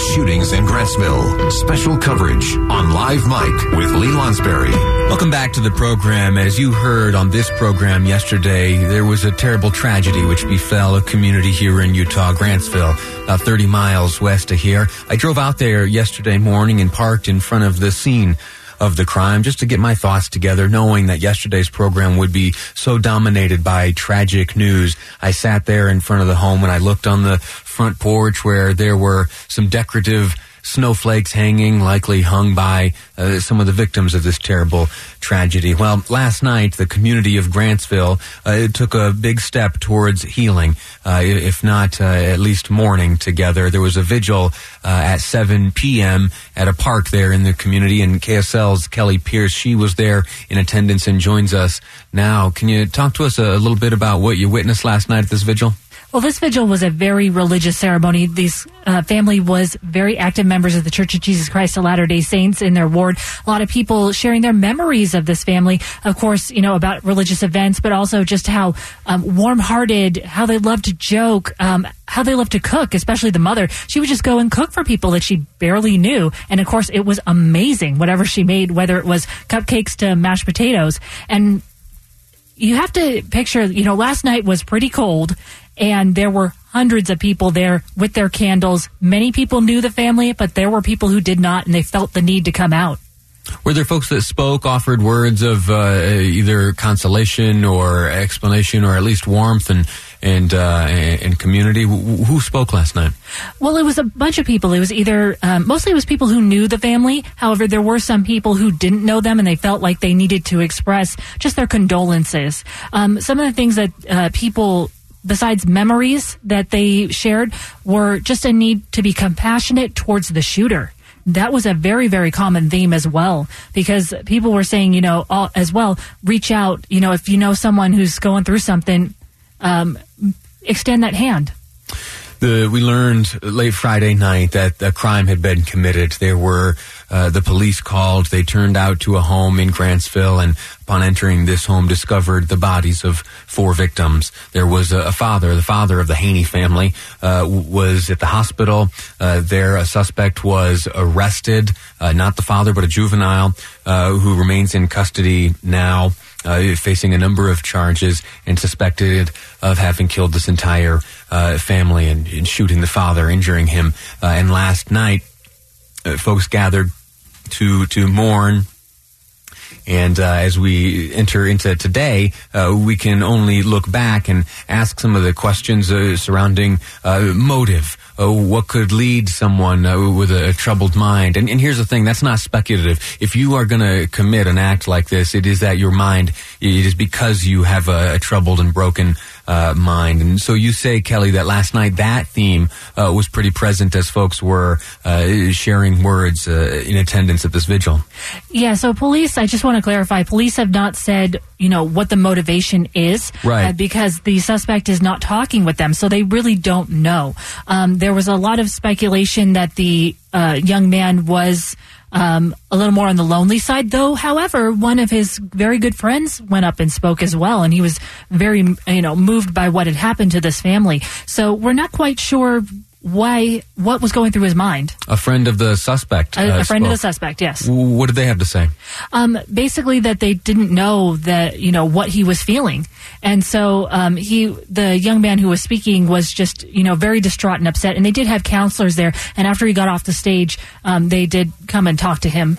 Shootings in Grantsville. Special coverage on Live Mic with Lee Lonsberry. Welcome back to the program. As you heard on this program yesterday, there was a terrible tragedy which befell a community here in Utah, Grantsville, about 30 miles west of here. I drove out there yesterday morning and parked in front of the scene of the crime just to get my thoughts together, knowing that yesterday's program would be so dominated by tragic news. I sat there in front of the home and I looked on the front porch where there were some decorative snowflakes hanging, likely hung by uh, some of the victims of this terrible tragedy. Well, last night, the community of Grantsville uh, took a big step towards healing, uh, if not uh, at least mourning together. There was a vigil uh, at 7 p.m. at a park there in the community, and KSL's Kelli Pierce, she was there in attendance and joins us now. Can you talk to us a little bit about what you witnessed last night at this vigil? Well, this vigil was a very religious ceremony. This uh, family was very active members of the Church of Jesus Christ of Latter day Saints in their ward. A lot of people sharing their memories of this family, of course, you know, about religious events, but also just how um, warm hearted, how they love to joke, um, how they love to cook, especially the mother. She would just go and cook for people that she barely knew. And of course, it was amazing, whatever she made, whether it was cupcakes to mashed potatoes. And you have to picture, you know, last night was pretty cold and there were hundreds of people there with their candles. Many people knew the family, but there were people who did not, and they felt the need to come out. Were there folks that spoke, offered words of uh, either consolation or explanation, or at least warmth and and uh, and community? Who spoke last night? Well, it was a bunch of people. It was either um, mostly it was people who knew the family. However, there were some people who didn't know them, and they felt like they needed to express just their condolences. Um, some of the things that uh, people besides memories that they shared were just a need to be compassionate towards the shooter. That was a very very common theme as well because people were saying you know all, as well reach out you know if you know someone who's going through something um, extend that hand the, we learned late Friday night that a crime had been committed. There were uh, the police called. They turned out to a home in Grantsville, and upon entering this home, discovered the bodies of four victims. There was a, a father, the father of the Haynie family, uh, was at the hospital. Uh, there, a suspect was arrested, uh, not the father, but a juvenile uh, who remains in custody now uh, facing a number of charges and suspected of having killed this entire uh, family and, and, shooting the father, injuring him. Uh, and last night, uh, folks gathered to to mourn. And uh, as we enter into today, uh, we can only look back and ask some of the questions surrounding motive uh, what could lead someone uh, with a, a, troubled mind. And, and, here's the thing: that's not speculative. If you are going to commit an act like this, it is that your mind. It is because you have a, a troubled and broken uh, mind. And so you say, Kelli, that last night that theme uh, was pretty present as folks were uh, sharing words uh, in attendance at this vigil. Yeah. So police, I just want to clarify: police have not said you know what the motivation is, right? because the suspect is not talking with them, so they really don't know. Um, there was a lot of speculation that the uh, young man was um, a little more on the lonely side, though. However, one of his very good friends went up and spoke as well, and he was very, you know, moved by what had happened to this family. So we're not quite sure why what was going through his mind. A friend of the suspect. A, uh, a friend of the suspect, yes. What did they have to say? Um, basically, that they didn't know that you know what he was feeling, and so um, he, the young man who was speaking, was just you know very distraught and upset. And they did have counselors there, and after he got off the stage, um, they did come and talk to him.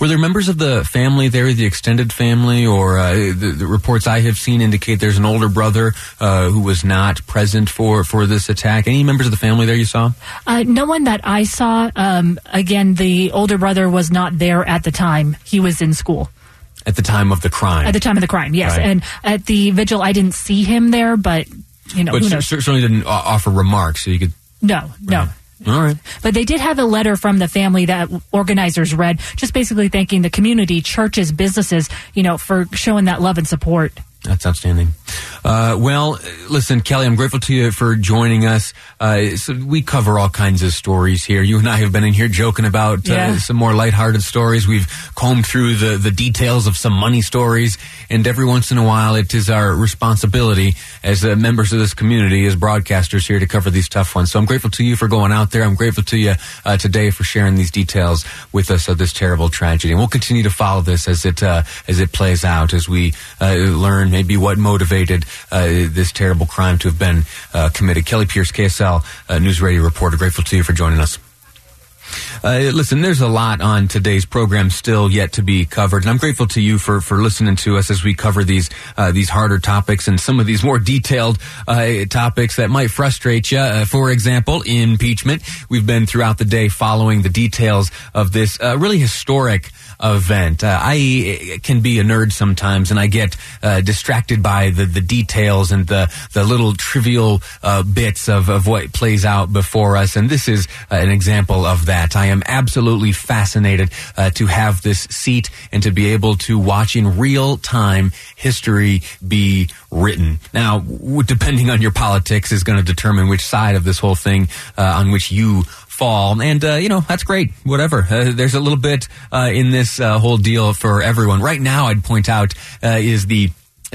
Were there members of the family there, the extended family, or uh, the, the reports I have seen indicate there's an older brother uh, who was not present for, for this attack? Any members of the family there you saw? Uh, no one that I saw. Um, again, the older brother was not there at the time. He was in school At the time of the crime. at the time of the crime. Yes, Right. and at the vigil, I didn't see him there, but you know but who cer- knows? certainly didn't offer remarks, so you could. No, no. All right. But they did have a letter from the family that organizers read, just basically thanking the community, churches, businesses, you know, for showing that love and support. That's outstanding. Uh, well, listen, Kelli, I'm grateful to you for joining us. Uh, so we cover all kinds of stories here. You and I have been in here joking about uh, Yeah. some more lighthearted stories. We've combed through the, the details of some money stories, and every once in a while, it is our responsibility as uh, members of this community, as broadcasters here, to cover these tough ones. So I'm grateful to you for going out there. I'm grateful to you uh, today for sharing these details with us of this terrible tragedy. And we'll continue to follow this as it uh, as it plays out, as we uh, learn maybe what motivated uh, this terrible crime to have been uh, committed. Kelli Pierce, KSL uh, News Radio reporter. Grateful to you for joining us. Uh, listen, there's a lot on today's program still yet to be covered, and I'm grateful to you for, for listening to us as we cover these uh, these harder topics and some of these more detailed uh, topics that might frustrate you. For example, impeachment. We've been throughout the day following the details of this really historic event. Uh, I can be a nerd sometimes, and I get uh, distracted by the, the details and the the little trivial uh, bits of, of what plays out before us. And this is uh, an example of that. I am absolutely fascinated uh, to have this seat and to be able to watch in real time history be written. Now, depending on your politics, is going to determine which side of this whole thing uh, on which you fall. And, uh, you know, that's great. Whatever. Uh, there's a little bit uh, in this uh, whole deal for everyone. Right now, I'd point out uh, is the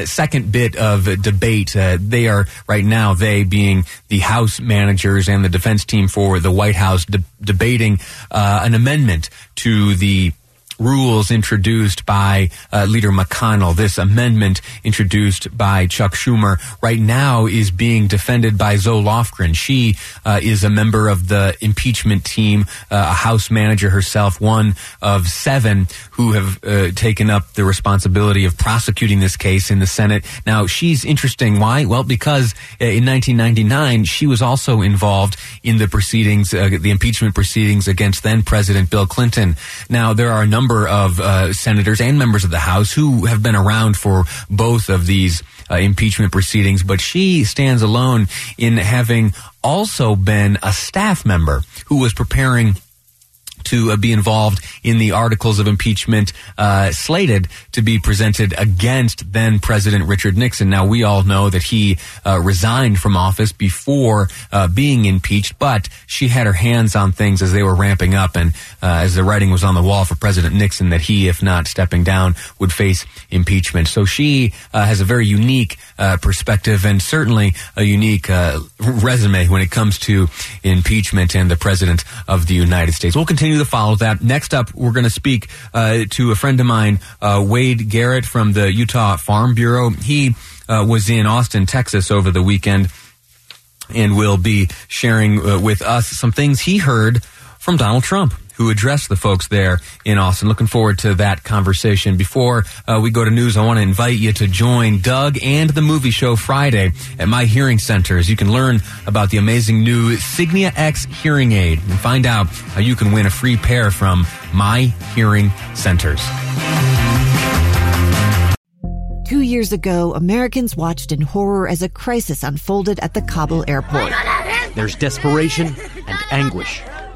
second bit of debate. Uh, they are right now, they being the House managers and the defense team for the White House, de- debating uh, an amendment to the rules introduced by uh, Leader McConnell. This amendment introduced by Chuck Schumer right now is being defended by Zoe Lofgren. She uh, is a member of the impeachment team, uh, a House manager herself, one of seven who have uh, taken up the responsibility of prosecuting this case in the Senate. Now, she's interesting. Why? Well, because uh, in 1999, she was also involved in the proceedings, the impeachment proceedings against then President Bill Clinton. Now, there are a number of uh, senators and members of the House who have been around for both of these uh, impeachment proceedings, but she stands alone in having also been a staff member who was preparing to uh, be involved in the articles of impeachment uh, slated to be presented against then President Richard Nixon. Now, we all know that he uh, resigned from office before uh, being impeached, but she had her hands on things as they were ramping up, and uh, as the writing was on the wall for President Nixon that he, if not stepping down, would face impeachment. So she uh, has a very unique uh, perspective and certainly a unique uh, resume when it comes to impeachment and the President of the United States. We'll continue to follow that. Next up, we're going to speak uh, to a friend of mine, uh, Wade Garrett from the Utah Farm Bureau. He uh, was in Austin, Texas over the weekend and will be sharing uh, with us some things he heard from Donald Trump, who addressed the folks there in Austin. Looking forward to that conversation. Before uh, we go to news, I want to invite you to join Doug and the movie show Friday at My Hearing Centers. You can learn about the amazing new Signia X hearing aid and find out how you can win a free pair from My Hearing Centers. Two years ago, Americans watched in horror as a crisis unfolded at the Kabul airport. There's desperation and anguish.